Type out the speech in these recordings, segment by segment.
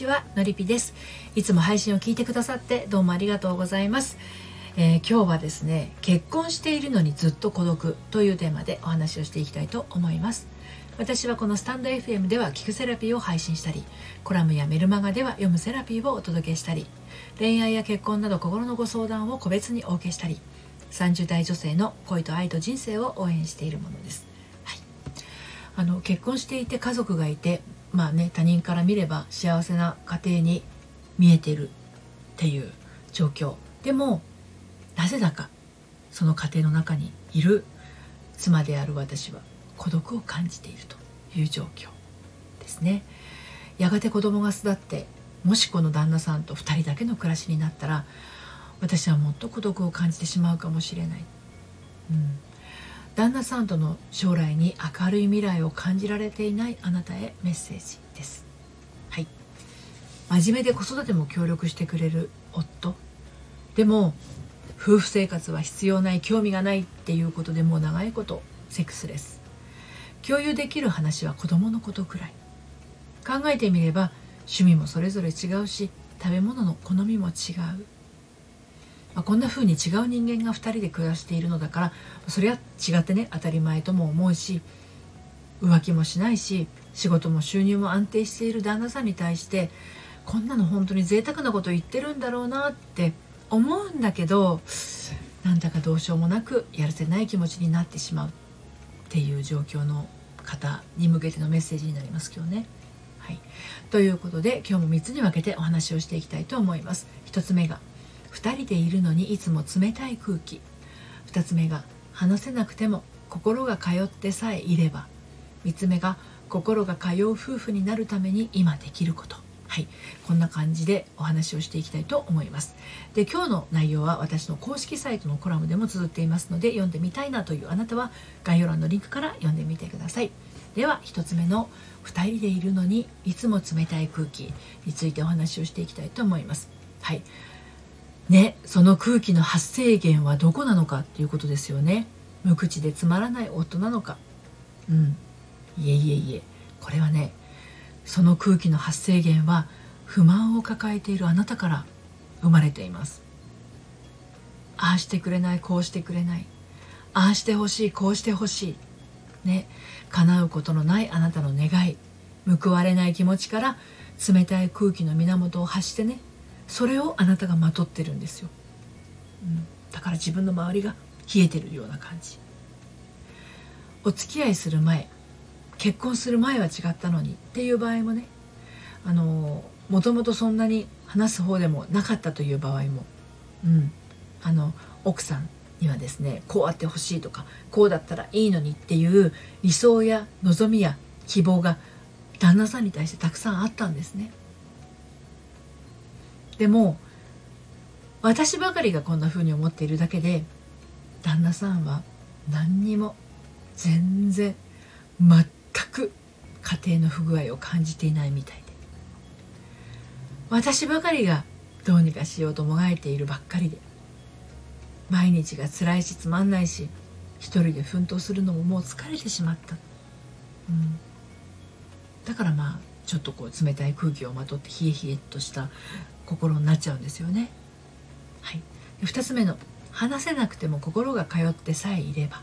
ちはのりぴです。いつも配信を聞いてくださってどうもありがとうございます。えー、今日はですね結婚しているのにずっと孤独というテーマでお話をしていきたいと思います。私はこのスタンド FM では聞くセラピーを配信したりコラムやメルマガでは読むセラピーをお届けしたり恋愛や結婚など心のご相談を個別にお受けしたり30代女性の恋と愛と人生を応援しているものです、はい、あの結婚していて家族がいてまあね他人から見れば幸せな家庭に見えてるっていう状況。でもなぜだかその家庭の中にいる妻である私は孤独を感じているという状況ですね。やがて子供が巣立ってもしこの旦那さんと2人だけの暮らしになったら私はもっと孤独を感じてしまうかもしれない、うん、旦那さんとの将来に明るい未来を感じられていないあなたへメッセージです。はい。真面目で子育ても協力してくれる夫。でも夫婦生活は必要ない興味がないっていうことでもう長いことセックスレス共有できる話は子供のことくらい。考えてみれば趣味もそれぞれ違うし食べ物の好みも違う、まあ、こんな風に違う人間が2人で暮らしているのだからそれは違ってね当たり前とも思うし浮気もしないし仕事も収入も安定している旦那さんに対してこんなの本当に贅沢なこと言ってるんだろうなって思うんだけどなんだかどうしようもなくやるせない気持ちになってしまうっていう状況の方に向けてのメッセージになります今日ね。はい、ということで今日も3つに分けてお話をしていきたいと思います。1つ目が2人でいるのにいつも冷たい空気。2つ目が話せなくても心が通ってさえいれば。3つ目が心が通う夫婦になるために今できること。はい。こんな感じでお話をしていきたいと思います。で今日の内容は私の公式サイトのコラムでも綴っていますので読んでみたいなというあなたは概要欄のリンクから読んでみてください。では1つ目の2人でいるのにいつも冷たい空気についてお話をしていきたいと思います。はい。ねその空気の発生源はどこなのかっていうことですよね。無口でつまらない夫なのか。うん。いえいえいえ。これはねその空気の発生源は不満を抱えているあなたから生まれています。ああしてくれないこうしてくれない。ああしてほしいこうしてほしい。ね叶うことのないあなたの願い報われない気持ちから冷たい空気の源を発してねそれをあなたがまとってるんですよ、うん、だから自分の周りが冷えてるような感じ。お付き合いする前結婚する前は違ったのにっていう場合もねあのもともとそんなに話す方でもなかったという場合も、うん、あの奥さんにはですねこうあってほしいとかこうだったらいいのにっていう理想や望みや希望が旦那さんに対してたくさんあったんですね。でも私ばかりがこんな風に思っているだけで旦那さんは何にも全然全く家庭の不具合を感じていないみたいで。私ばかりがどうにかしようともがいているばっかりで。毎日が辛いしつまんないし一人で奮闘するのももう疲れてしまった、うん、だからまあちょっとこう冷たい空気をまとって冷え冷えとした心になっちゃうんですよね。はい、2つ目の話せなくても心が通ってさえいれば。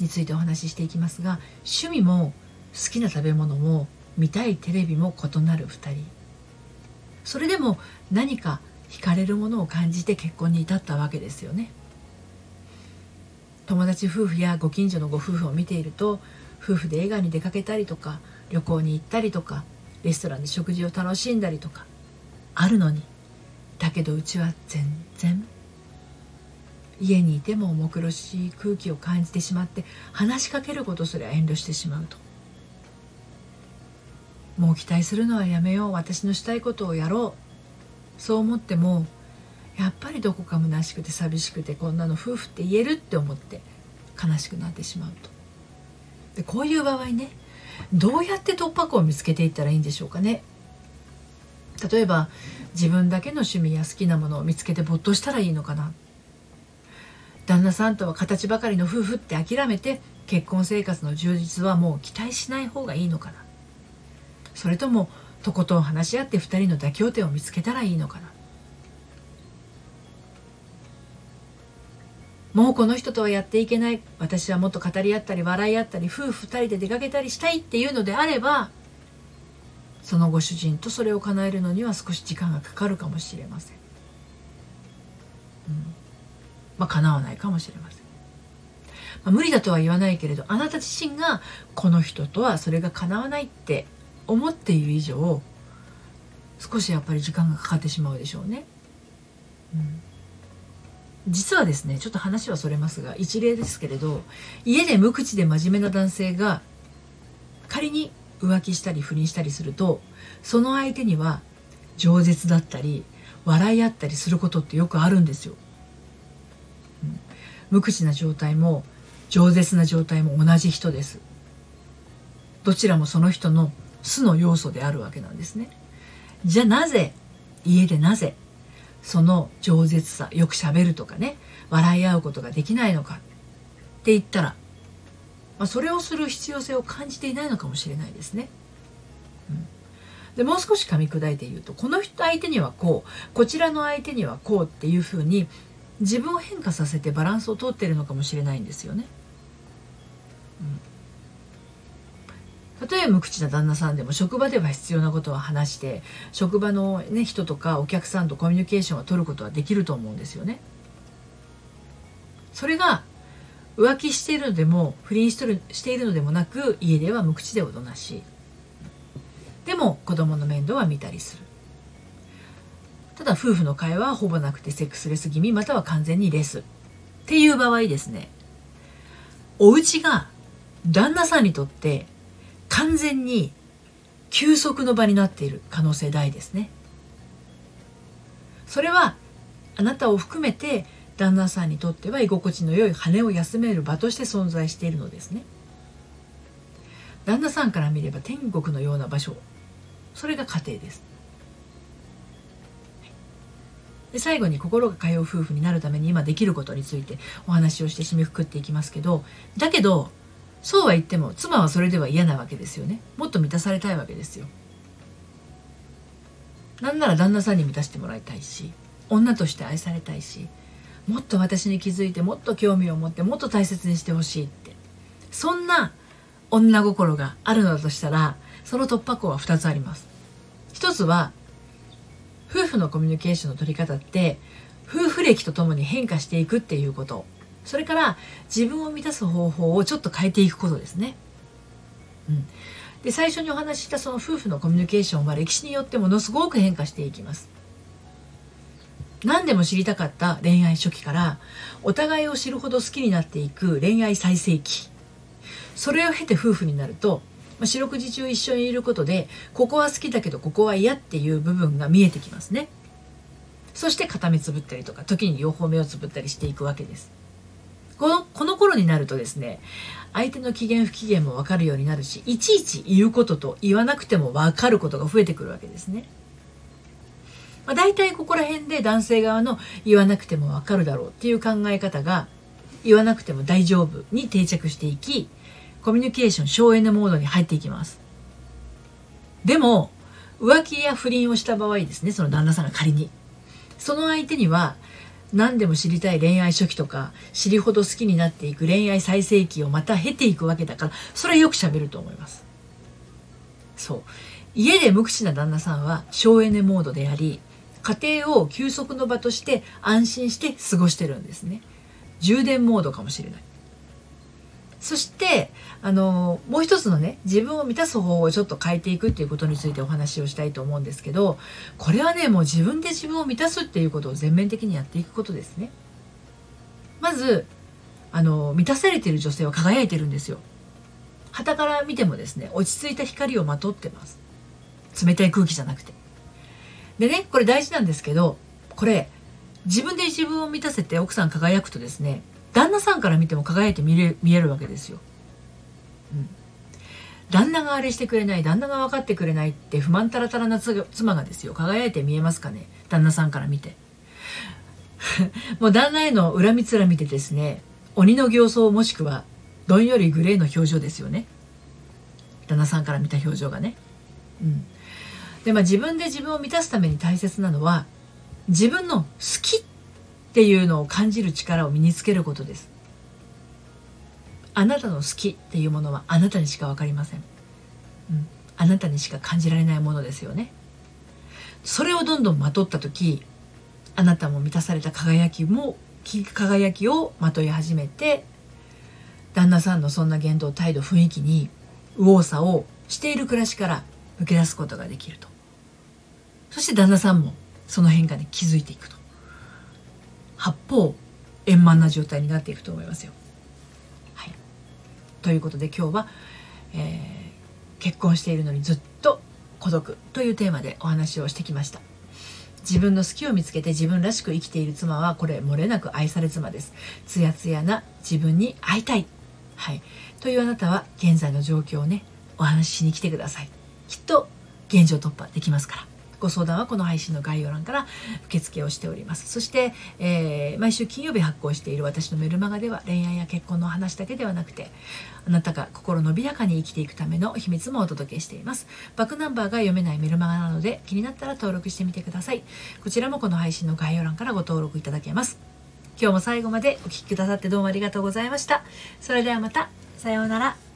についてお話ししていきますが趣味も好きな食べ物も見たいテレビも異なる2人。それでも何か惹かれるものを感じて結婚に至ったわけですよね。友達夫婦やご近所のご夫婦を見ていると夫婦で映画に出かけたりとか旅行に行ったりとかレストランで食事を楽しんだりとかあるのに。だけどうちは全然。家にいても重苦しい空気を感じてしまって話しかけることすら遠慮してしまうと。もう期待するのはやめよう。私のしたいことをやろう。そう思ってもやっぱりどこか虚しくて寂しくてこんなの夫婦って言えるって思って悲しくなってしまうと。でこういう場合ねどうやって突破口を見つけていったらいいんでしょうかね。例えば自分だけの趣味や好きなものを見つけて没頭したらいいのかな。旦那さんとは形ばかりの夫婦って諦めて結婚生活の充実はもう期待しない方がいいのかな。それともとことん話し合って2人の妥協点を見つけたらいいのかな。もうこの人とはやっていけない。私はもっと語り合ったり笑い合ったり夫婦2人で出かけたりしたいっていうのであればそのご主人とそれを叶えるのには少し時間がかかるかもしれません、うん、まあ叶わないかもしれません、まあ、無理だとは言わないけれどあなた自身がこの人とはそれが叶わないって思っている以上少しやっぱり時間がかかってしまうでしょうね、うん。実はですねちょっと話はそれますが一例ですけれど家で無口で真面目な男性が仮に浮気したり不倫したりするとその相手には饒舌だったり笑い合ったりすることってよくあるんですよ。うん、無口な状態も饒舌な状態も同じ人です。どちらもその人の素の要素であるわけなんですね。じゃあなぜ家でなぜその饒舌さよくしゃべるとかね笑い合うことができないのかって言ったら、まあ、それをする必要性を感じていないのかもしれないですね。うん、でもう少し噛み砕いて言うとこの人相手にはこうこちらの相手にはこうっていうふうに自分を変化させてバランスをとってるのかもしれないんですよね。うん例えば無口な旦那さんでも職場では必要なことは話して職場の、ね、人とかお客さんとコミュニケーションを取ることはできると思うんですよね。それが浮気しているのでも不倫してるしているのでもなく家では無口でおとなしい。でも子供の面倒は見たりする。ただ夫婦の会話はほぼなくてセックスレス気味または完全にレス。っていう場合ですねお家が旦那さんにとって完全に休息の場になっている可能性大ですね。それはあなたを含めて旦那さんにとっては居心地の良い羽を休める場として存在しているのですね。旦那さんから見れば天国のような場所それが家庭です。で最後に心が通う夫婦になるために今できることについてお話をして締めくくっていきますけどだけどそうは言っても妻はそれでは嫌なわけですよねもっと満たされたいわけですよなんなら旦那さんに満たしてもらいたいし女として愛されたいしもっと私に気づいてもっと興味を持ってもっと大切にしてほしいってそんな女心があるのだとしたらその突破口は2つあります一つは夫婦のコミュニケーションの取り方って夫婦歴とともに変化していくっていうことそれから自分を満たす方法をちょっと変えていくことですね。うん、で最初にお話ししたその夫婦のコミュニケーションは歴史によってものすごく変化していきます。何でも知りたかった恋愛初期からお互いを知るほど好きになっていく恋愛最盛期。それを経て夫婦になると四六時中一緒にいることでここは好きだけどここは嫌っていう部分が見えてきますね。そして片目つぶったりとか時に両方目をつぶったりしていくわけです。このこの頃になるとですね相手の機嫌不機嫌も分かるようになるしいちいち言うことと言わなくても分かることが増えてくるわけですね。まあ、大体ここら辺で男性側の言わなくても分かるだろうっていう考え方が言わなくても大丈夫に定着していきコミュニケーション省エネモードに入っていきます。でも浮気や不倫をした場合ですねその旦那さんが仮に。その相手には何でも知りたい恋愛初期とか知りほど好きになっていく恋愛最盛期をまた経ていくわけだからそれはよく喋ると思います。そう。家で無口な旦那さんは省エネモードであり家庭を休息の場として安心して過ごしてるんですね充電モードかもしれないそしてあのもう一つのね自分を満たす方法をちょっと変えていくっていうことについてお話をしたいと思うんですけどこれはねもう自分で自分を満たすっていうことを全面的にやっていくことですね。まずあの満たされている女性は輝いてるんですよ。旗から見てもですね落ち着いた光をまとってます。冷たい空気じゃなくて。でねこれ大事なんですけどこれ自分で自分を満たせて奥さん輝くとですね旦那さんから見ても輝いて見れ見えるわけですよ。うん、旦那があれしてくれない旦那が分かってくれないって不満たらたらな妻がですよ輝いて見えますかね？旦那さんから見て。もう旦那への恨みつら見てですね鬼の形相もしくはどんよりグレーの表情ですよね旦那さんから見た表情がね。うん、でまあ自分で自分を満たすために大切なのは自分の好きっていうのを感じる力を身につけることです。あなたの好きっていうものはあなたにしか分かりません、うん、あなたにしか感じられないものですよね。それをどんどんまとった時あなたも満たされた輝きも輝きをまとい始めて旦那さんのそんな言動態度雰囲気に右往左往している暮らしから抜け出すことができると。そして旦那さんもその変化に気づいていくと八方円満な状態になっていくと思いますよ。はい、ということで今日は、えー、結婚しているのにずっと孤独というテーマでお話をしてきました。自分の好きを見つけて自分らしく生きている妻はこれ漏れなく愛され妻です。つやつやな自分に会いたい。はい。というあなたは現在の状況をね、お話ししに来てください。きっと現状突破できますから。ご相談はこの配信の概要欄から受付をしております。そして、えー、毎週金曜日発行している私のメルマガでは恋愛や結婚の話だけではなくてあなたが心伸びやかに生きていくための秘密もお届けしています。バックナンバーが読めないメルマガなので気になったら登録してみてください。こちらもこの配信の概要欄からご登録いただけます。今日も最後までお聴きくださってどうもありがとうございました。それではまた。さようなら。